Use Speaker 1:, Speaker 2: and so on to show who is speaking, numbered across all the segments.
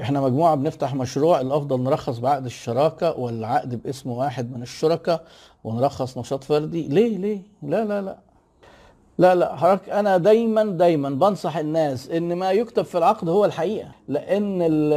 Speaker 1: إحنا مجموعة بنفتح مشروع الأفضل نرخص بعقد الشراكة والعقد باسم واحد من الشركاء ونرخص نشاط فردي. ليه؟ ليه؟ لا لا لا. لا لا. حضرتك أنا دايما دايما بنصح الناس إن ما يكتب في العقد هو الحقيقة لأن ال-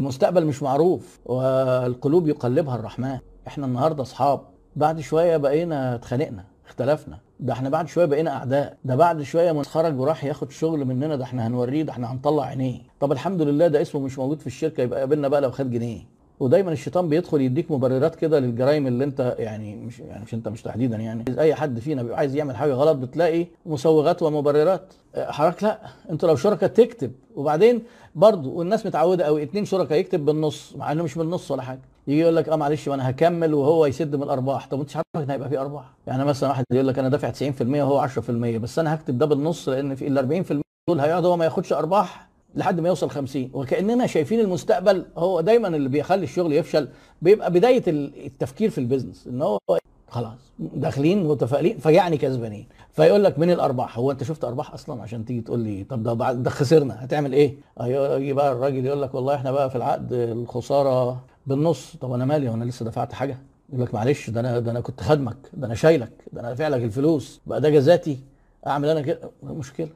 Speaker 1: المستقبل مش معروف والقلوب يقلبها الرحمن. إحنا النهارده أصحاب بعد شوية بقينا اتخانقنا. اختلفنا. ده إحنا بعد شوية بقينا أعداء. ده بعد شوية من خرج وراح ياخد شغل مننا ده إحنا هنوريه ده إحنا هنطلع عينيه. طب الحمد لله ده اسمه مش موجود في الشركة يبقى قابلنا بقى لو خد جنيه. ودايما الشيطان بيدخل يديك مبررات كده للجرائم اللي انت يعني مش يعني مش انت مش تحديدا يعني. أي حد فينا بيبقى عايز يعمل حاجة غلط بتلاقي مسوغات ومبررات. آه، حضرتك لا أنتوا لو شركاء تكتب. وبعدين برضه والناس متعودة قوي اتنين شركاء يكتب بالنص مع إنه مش بالنص ولا حاجة. يجي يقول لك آه معلش وأنا هكمل وهو يسد من الأرباح. طب انت عارف إن هيبقى في أرباح. يعني مثلا واحد يقول لك أنا دافع 90% وهو 10% بس أنا هكتب ده بالنص لأن في ال 40% دول هيقعد هو ما ياخدش أرباح لحد ما يوصل 50 وكأننا شايفين المستقبل هو دايما اللي بيخلي الشغل يفشل بيبقى بداية التفكير في البيزنس إن هو خلاص داخلين متفائلين فيعني كسبانين. فيقول لك من الأرباح؟ هو أنت شفت أرباح أصلا؟ عشان تيجي تقول لي طب ده بعد ده خسرنا هتعمل إيه؟ يجي بقى الراجل يقول لك والله إحنا بقى في العقد الخسارة بالنص. طب أنا مالي؟ وأنا لسه دفعت حاجة؟ يقول لك معلش ده أنا ده أنا كنت خدمك ده أنا شايلك ده أنا دافع لك الفلوس. بقى ده جزاتي. أعمل أنا كده؟ مشكلة.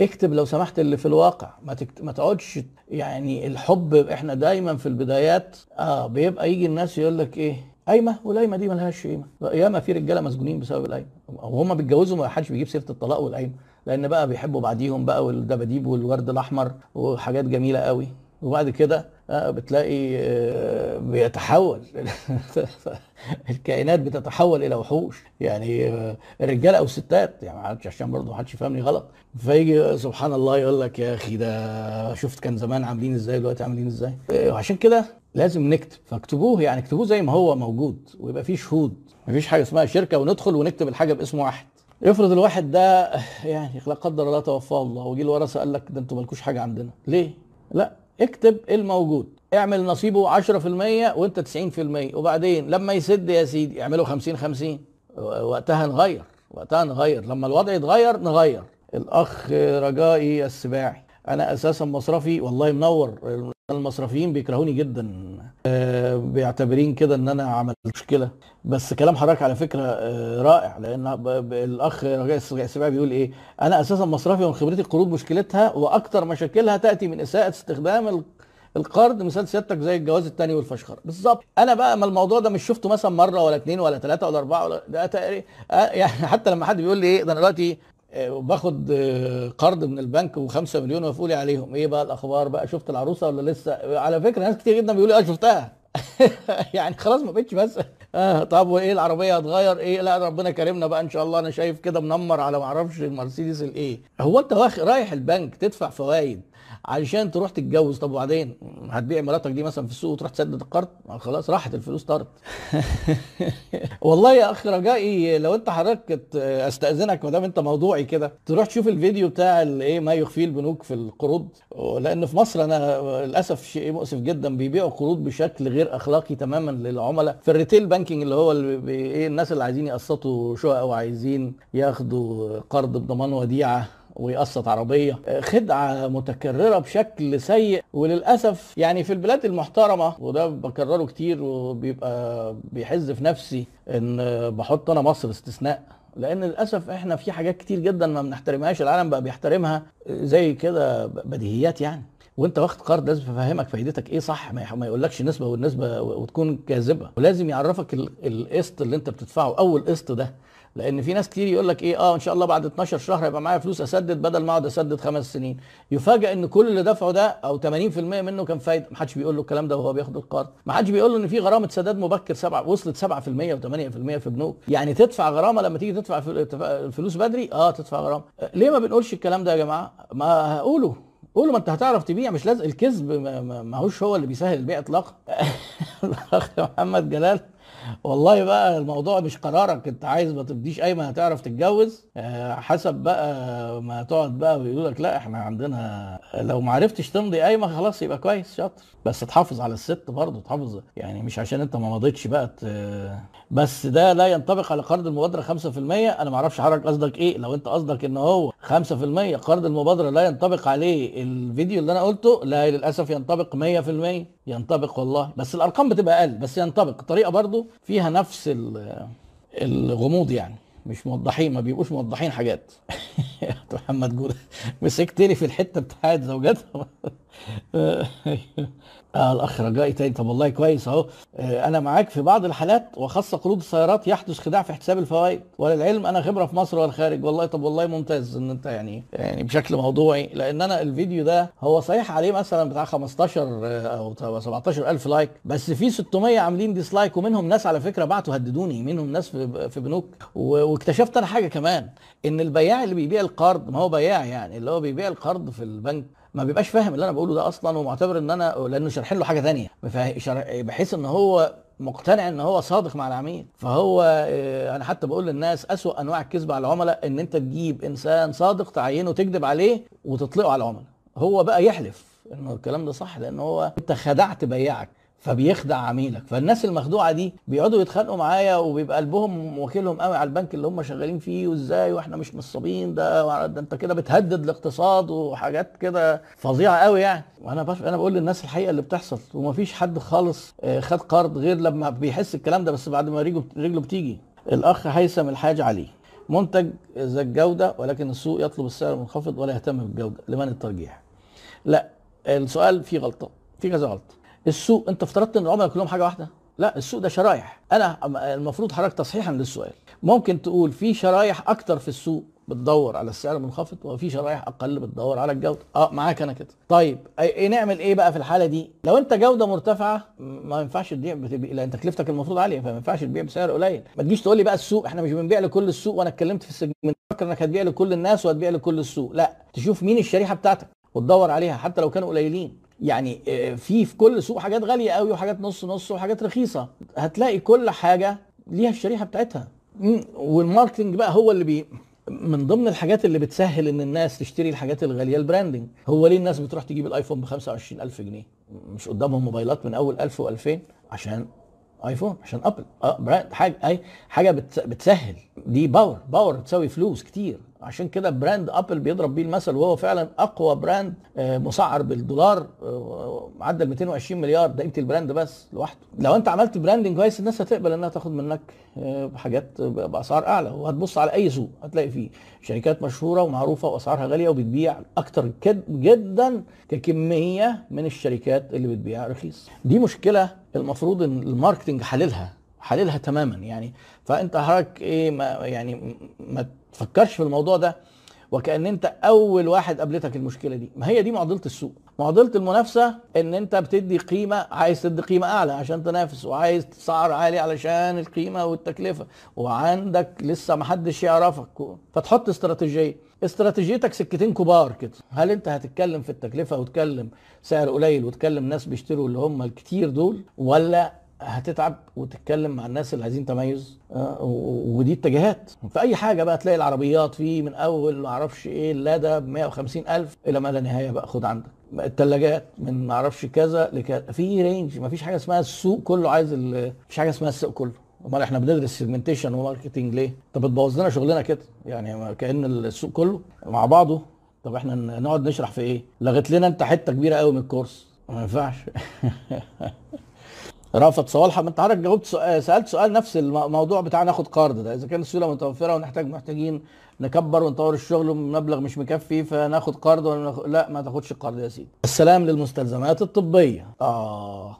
Speaker 1: اكتب لو سمحت اللي في الواقع. ما تكت... ما تقعدش يعني الحب إحنا دايما في البدايات. آه بيبقى يجي الناس يقول لك إيه؟ قايمة والقايمة دي ملهاش قيمة. ياما في رجالة مسجونين بسبب القايمة. وهم بيتجوزوا ما حدش بيجيب سيرة الطلاق والقايمة. لأن بقى بيحبوا بعديهم بقى والدباديب والورد الأحمر وحاجات جميلة قوي. وبعد كده آه، بتلاقي آه، بيتحول. الكائنات بتتحول إلى وحوش. يعني آه، الرجاله أو الستات يعني عشان برضه ما حدش يفهمني غلط. فيجي سبحان الله يقول لك يا أخي ده شفت كان زمان عاملين إزاي دلوقتي عاملين إزاي؟ آه، وعشان كده لازم نكتب. فاكتبوه يعني اكتبوه زي ما هو موجود ويبقى فيه شهود. مفيش حاجة اسمها شركة وندخل ونكتب الحاجة باسم واحد. افرض الواحد ده يعني لا قدر الله توفاه الله وجي الورثة قال لك ده أنتوا مالكوش حاجة عندنا. ليه؟ لا. اكتب الموجود. اعمل نصيبه 10% وانت 90% وبعدين لما يسد يا سيدي اعمله 50 50 وقتها نغير وقتها نغير. لما الوضع يتغير نغير. الأخ رجائي السباعي. أنا أساسا مصرفي والله منور. المصرفيين بيكرهوني جدا آه، بيعتبرين كده إن أنا عملت مشكلة. بس كلام حضرتك على فكرة آه، رائع لأن الأخ رجاء السباعي بيقول إيه؟ أنا أساسا مصرفي ومن خبرتي القروض مشكلتها وأكثر مشاكلها تأتي من إساءة استخدام ال- القرض مثال سيادتك زي الجواز التاني والفشخره بالظبط. أنا بقى ما الموضوع ده مش شفته مثلا مرة ولا اتنين ولا ثلاثة ولا أربعة ولا ده آه، يعني حتى لما حد بيقول لي إيه ده أنا دلوقتي آه، باخد آه، قرض من البنك و5 مليون وفقوا لي عليهم. إيه بقى الأخبار بقى؟ شفت العروسة ولا لسه؟ على فكرة ناس كتير جدا بيقولوا آه شفتها. يعني خلاص ما بقتش بس. آه طب وإيه؟ العربية هتغير؟ إيه؟ لا ربنا كرمنا بقى إن شاء الله. أنا شايف كده منمر على ما أعرفش المرسيدس الإيه. هو أنت رايح البنك تدفع فوائد. علشان تروح تتجوز. طب وبعدين؟ هتبيع مراتك دي مثلا في السوق وتروح تسدد القرض؟ خلاص راحت الفلوس طارت. والله يا اخ رجائي لو أنت حضرتك أستأذنك ما دام أنت موضوعي كده تروح تشوف الفيديو بتاع إيه ما يخفيه البنوك في القروض. لأن في مصر أنا للأسف شيء مؤسف جدا بيبيعوا قروض بشكل غير أخلاقي تماما للعملاء. في ال retail banking اللي هو إيه الناس اللي عايزين يقسطوا شقق وعايزين ياخدوا قرض بضمان وديعة. ويقسط عربية. خدعة متكررة بشكل سيء وللأسف يعني في البلاد المحترمة وده بكرره كتير وبيبقى بيحز في نفسي إن بحط أنا مصر استثناء. لأن للأسف إحنا في حاجات كتير جدا ما بنحترمهاش العالم بقى بيحترمها زي كده بديهيات يعني. وأنت واخد قرض لازم يفهمك فايدتك إيه صح ما يقولكش نسبة والنسبة وتكون كاذبة. ولازم يعرفك ال- القسط اللي أنت بتدفعه أول قسط ده. لأن في ناس كتير يقول لك إيه آه إن شاء الله بعد 12 شهر هيبقى معايا فلوس أسدد بدل ما أقعد أسدد خمس سنين. يفاجئ إن كل اللي دفعه ده أو 80% منه كان فايده ما حدش بيقول له الكلام ده وهو بياخد القرض. ما حدش بيقول له إن في غرامة سداد مبكر سبعة وصلت 7% و8% في بنوك. يعني تدفع غرامة لما تيجي تدفع الفلوس بدري؟ آه تدفع غرامة. ليه ما بنقولش الكلام ده يا جماعة؟ ما هقوله. قولوا ما أنت هتعرف تبيع. مش لازم. الكذب ما- ما ما هوش هو اللي بيسهل البيع اطلاقا. الأخ محمد جلال. والله بقى الموضوع مش قرارك انت عايز ما تبديش ايمن هتعرف تتجوز. آه، حسب بقى ما تقعد بقى ويقولوا لك لا إحنا عندنا لو ما عرفتش تمضي قايمة خلاص يبقى كويس شاطر. بس تحافظ على الست برضه تحافظ يعني مش عشان انت ما مضيتش بقى ت- بس ده لا ينطبق على قرض المبادرة 5% أنا ما أعرفش حضرتك قصدك إيه لو أنت قصدك إن هو 5% قرض المبادرة لا ينطبق عليه الفيديو اللي أنا قلته لا للأسف ينطبق 100% ينطبق والله بس الأرقام بتبقى أقل بس ينطبق. الطريقة برضه فيها نفس ال- الغموض يعني مش موضحين ما بيبقوش موضحين حاجات. محمد جودة مسكت لي في الحتة بتاعت زوجاتها آه الأخ رجائي تاني. طب والله كويس أهو. آه، أنا معاك في بعض الحالات وخاصة قروض السيارات يحدث خداع في حساب الفوائد وللعلم أنا خبرة في مصر والخارج. والله طب والله ممتاز إن أنت يعني يعني بشكل موضوعي لأن أنا الفيديو ده هو صحيح عليه مثلا بتاع 15 آه، أو 17 ألف like بس في 600 عاملين dislike ومنهم ناس على فكرة بعتوا هددوني منهم ناس في بنوك. واكتشفت أنا حاجة كمان إن البياع اللي بيبيع القرض ما هو بياع يعني اللي هو بيبيع القرض في البنك. ما بيبقاش فاهم اللي أنا بقوله ده أصلا ومعتبر إن أنا لأنه شارحين له حاجة ثانية بحيث إن هو مقتنع إن هو صادق مع العميل. فهو آه، أنا حتى بقول للناس أسوأ أنواع الكذب على العملاء إن أنت تجيب إنسان صادق تعينه تكذب عليه وتطلقه على العملاء. هو بقى يحلف إنه الكلام ده صح لأن هو أنت خدعت بياعك. فبيخدع عميلك. فالناس المخدوعة دي بيقعدوا يتخانقوا معايا وبيبقى قلبهم واكلهم قوي على البنك اللي هم شغالين فيه وإزاي وإحنا مش نصابين ده ده أنت كده بتهدد الاقتصاد وحاجات كده فظيعة قوي يعني. وأنا بش... أنا بقول للناس الحقيقة اللي بتحصل ومفيش حد خالص آه، خد قرض غير لما بيحس الكلام ده بس بعد ما رجله رجله بتيجي. الأخ هيثم الحاج علي منتج ذا الجودة ولكن السوق يطلب السعر المنخفض ولا يهتم بالجودة. لمن الترجيح؟ لا السؤال فيه غلطة في كذا غلطة. السوق انت افترضت ان العملاء كلهم حاجة واحدة؟ لا السوق ده شرايح. أنا المفروض حضرتك تصحيحا للسؤال. ممكن تقول في شرايح أكتر في السوق بتدور على السعر المنخفض وفي شرايح أقل بتدور على الجودة. آه معاك أنا كده. طيب إيه نعمل إيه بقى في الحالة دي؟ لو أنت جودة مرتفعة ما ينفعش تبيع بتبيع لأن تكلفتك المفروض عالية فما ينفعش تبيع بسعر قليل. ما تجيش تقول لي بقى السوق إحنا مش بنبيع لكل السوق وأنا اتكلمت في السجمنت فاكر إنك هتبيع لكل الناس وهتبيع لكل السوق. لا تشوف مين الشريحة بتاعتك وتدور عليها حتى لو كانوا قليلين. يعني آه، في في كل سوق حاجات غالية قوي وحاجات نص نص وحاجات رخيصة. هتلاقي كل حاجة ليها الشريحة بتاعتها. وال marketing بقى هو اللي بي من ضمن الحاجات اللي بتسهل إن الناس تشتري الحاجات الغالية ال branding هو ليه الناس بتروح تجيب ال iPhone ب 25000 جنيه؟ مش قدامهم موبايلات من أول 1000 و2000 عشان iPhone عشان Apple. آه brand حاجة أي حاجة بتس- بتسهل. دي power power تساوي فلوس كتير. عشان كده brand Apple بيضرب بيه المثل وهو فعلا أقوى brand آه، مسعر بالدولار آه، معدل 220 مليار. ده قيمة ال brand بس لوحده. لو أنت عملت branding كويس الناس هتقبل إنها تاخد منك آه، حاجات بأسعار أعلى. وهتبص على أي سوق هتلاقي فيه شركات مشهورة ومعروفة وأسعارها غالية وبتبيع أكتر جدا ككمية من الشركات اللي بتبيع رخيص. دي مشكلة المفروض إن ال marketing حللها. حللها تماما يعني. فأنت حضرتك إيه ما يعني ما تفكرش في الموضوع ده وكأن أنت أول واحد قابلتك المشكلة دي. ما هي دي معضلة السوق. معضلة المنافسة إن أنت بتدي قيمة عايز تدي قيمة أعلى عشان تنافس وعايز تسعر عالي علشان القيمة والتكلفة وعندك لسه ما حدش يعرفك. فتحط استراتيجية. استراتيجيتك سكتين كبار كده. هل أنت هتتكلم في التكلفة وتكلم سعر قليل وتكلم ناس بيشتروا اللي هم الكتير دول ولا هتتعب وتتكلم مع الناس اللي عايزين تميز آه، ودي اتجاهات. في أي حاجة بقى تلاقي العربيات في من أول ما أعرفش إيه اللادا ب 150 ألف إلى ما لا نهاية بقى خد عندك. الثلاجات من ما أعرفش كذا لكذا. في range ما فيش حاجة اسمها السوق كله عايز ال- مفيش حاجة اسمها السوق كله. أمال إحنا بندرس segmentation و marketing ليه؟ طب بتبوظ لنا شغلنا كده. يعني كأن السوق كله مع بعضه. طب إحنا نقعد نشرح في إيه؟ لغيت لنا أنت حتة كبيرة قوي من ال course. ما ينفعش. رافض صوالحه ما انت حضرتك جاوبت سؤال سألت سؤال نفس الموضوع بتاع ناخد قرض ده. إذا كان السيولة متوفرة ونحتاج محتاجين نكبر ونطور الشغل ومبلغ مش مكفي فناخد قرض ولا ناخد لا ما تاخدش قرض يا سيدي. السلام للمستلزمات الطبية. آه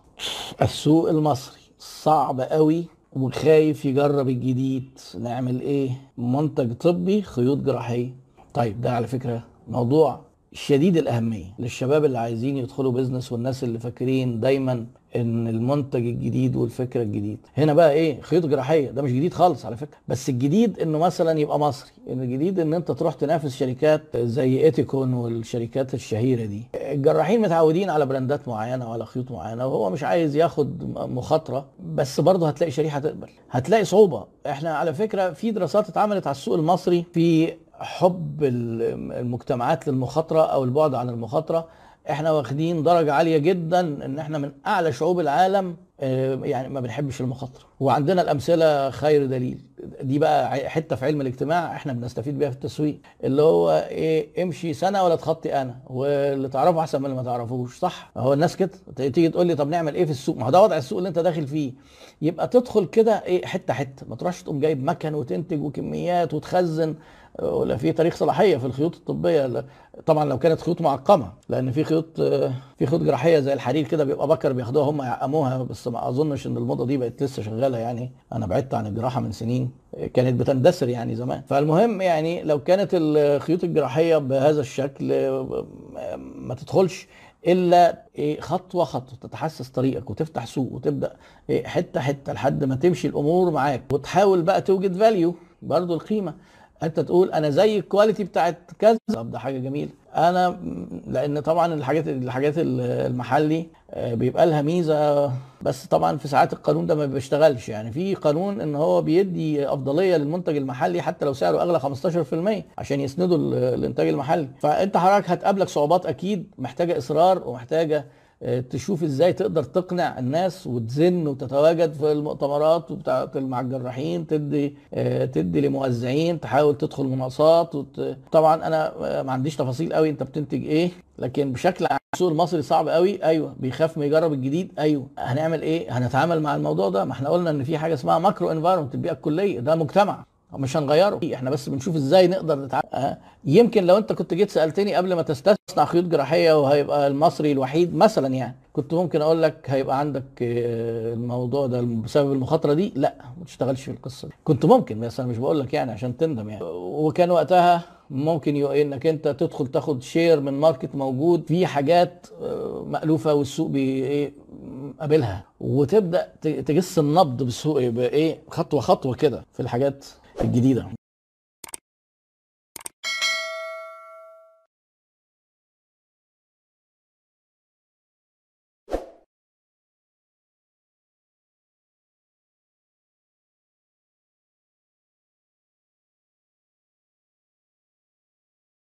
Speaker 1: السوق المصري صعب قوي وخايف يجرب الجديد. نعمل إيه؟ منتج طبي خيوط جراحية. طيب ده على فكرة موضوع شديد الأهمية للشباب اللي عايزين يدخلوا بيزنس والناس اللي فاكرين دايما إن المنتج الجديد والفكرة الجديد. هنا بقى إيه؟ خيوط جراحية. ده مش جديد خالص على فكرة. بس الجديد إنه مثلا يبقى مصري. إن الجديد إن أنت تروح تنافس شركات زي إيتيكون والشركات الشهيرة دي. الجراحين متعودين على براندات معينة وعلى خيوط معينة وهو مش عايز ياخد مخاطرة. بس برضه هتلاقي شريحة تقبل. هتلاقي صعوبة. إحنا على فكرة في دراسات اتعملت على السوق المصري في حب المجتمعات للمخاطرة أو البعد عن المخاطرة. إحنا واخدين درجة عالية جدا إن إحنا من أعلى شعوب العالم آه، يعني ما بنحبش المخاطرة. وعندنا الأمثلة خير دليل. دي بقى حتة في علم الاجتماع إحنا بنستفيد بيها في التسويق. اللي هو إيه امشي سنة ولا تخطي أنا واللي تعرفه أحسن من اللي ما تعرفوش. صح؟ هو الناس كده. تيجي تقول لي طب نعمل إيه في السوق؟ ما هو ده وضع السوق اللي أنت داخل فيه. يبقى تدخل كده إيه حتة حتة. ما تروحش تقوم جايب مكن وتنتج وكميات وتخزن. ولا في تاريخ صلاحية في الخيوط الطبية طبعا لو كانت خيوط معقمة لأن في خيوط في خيوط جراحية زي الحرير كده بيبقى بكر بياخدوها هم يعقموها بس ما أظنش إن الموضة دي بقت لسه شغالة يعني. أنا بعدت عن الجراحة من سنين كانت بتندثر يعني زمان. فالمهم يعني لو كانت الخيوط الجراحية بهذا الشكل ما تدخلش إلا إيه خطوة خطوة تتحسس طريقك وتفتح سوق وتبدأ إيه حتة حتة لحد ما تمشي الأمور معاك وتحاول بقى توجد فاليو برضو القيمة. انت تقول أنا زي الكواليتي بتاعت كذا. طب ده حاجة جميلة. أنا لأن طبعا الحاجات الحاجات المحلي آه، بيبقى لها ميزة بس طبعا في ساعات القانون ده ما بيشتغلش. يعني في قانون ان هو بيدي افضلية للمنتج المحلي حتى لو سعره اغلى 15% عشان يسندوا الانتاج المحلي. فانت حضرتك هتقابلك صعوبات أكيد محتاجة اصرار ومحتاجة تشوف إزاي تقدر تقنع الناس وتزن وتتواجد في المؤتمرات وبتاعت مع الجراحين تدي آه، تدي لموزعين تحاول تدخل مناقصات وت... طبعا أنا آه، ما عنديش تفاصيل قوي أنت بتنتج إيه لكن بشكل عام السوق المصري صعب قوي. أيوه بيخاف ما يجرب الجديد. أيوه هنعمل إيه؟ هنتعامل مع الموضوع ده. ما إحنا قلنا إن في حاجة اسمها macro environment البيئة الكلية ده مجتمع. مش هنغيره. إحنا بس بنشوف إزاي نقدر نتعامل أه. يمكن لو أنت كنت جيت سألتني قبل ما تستثمر خيوط جراحية وهيبقى المصري الوحيد مثلا يعني كنت ممكن أقول لك هيبقى عندك آه، الموضوع ده بسبب المخاطرة دي؟ لا ما تشتغلش في القصة دي. كنت ممكن بس أنا مش بقول لك يعني عشان تندم يعني. وكان وقتها ممكن إنك أنت تدخل تاخد share من market موجود في حاجات آه، مألوفة والسوق بيقبلها. وتبدأ تجس النبض بالسوق بايه خطوة خطوة كده في الحاجات الجريئة دي.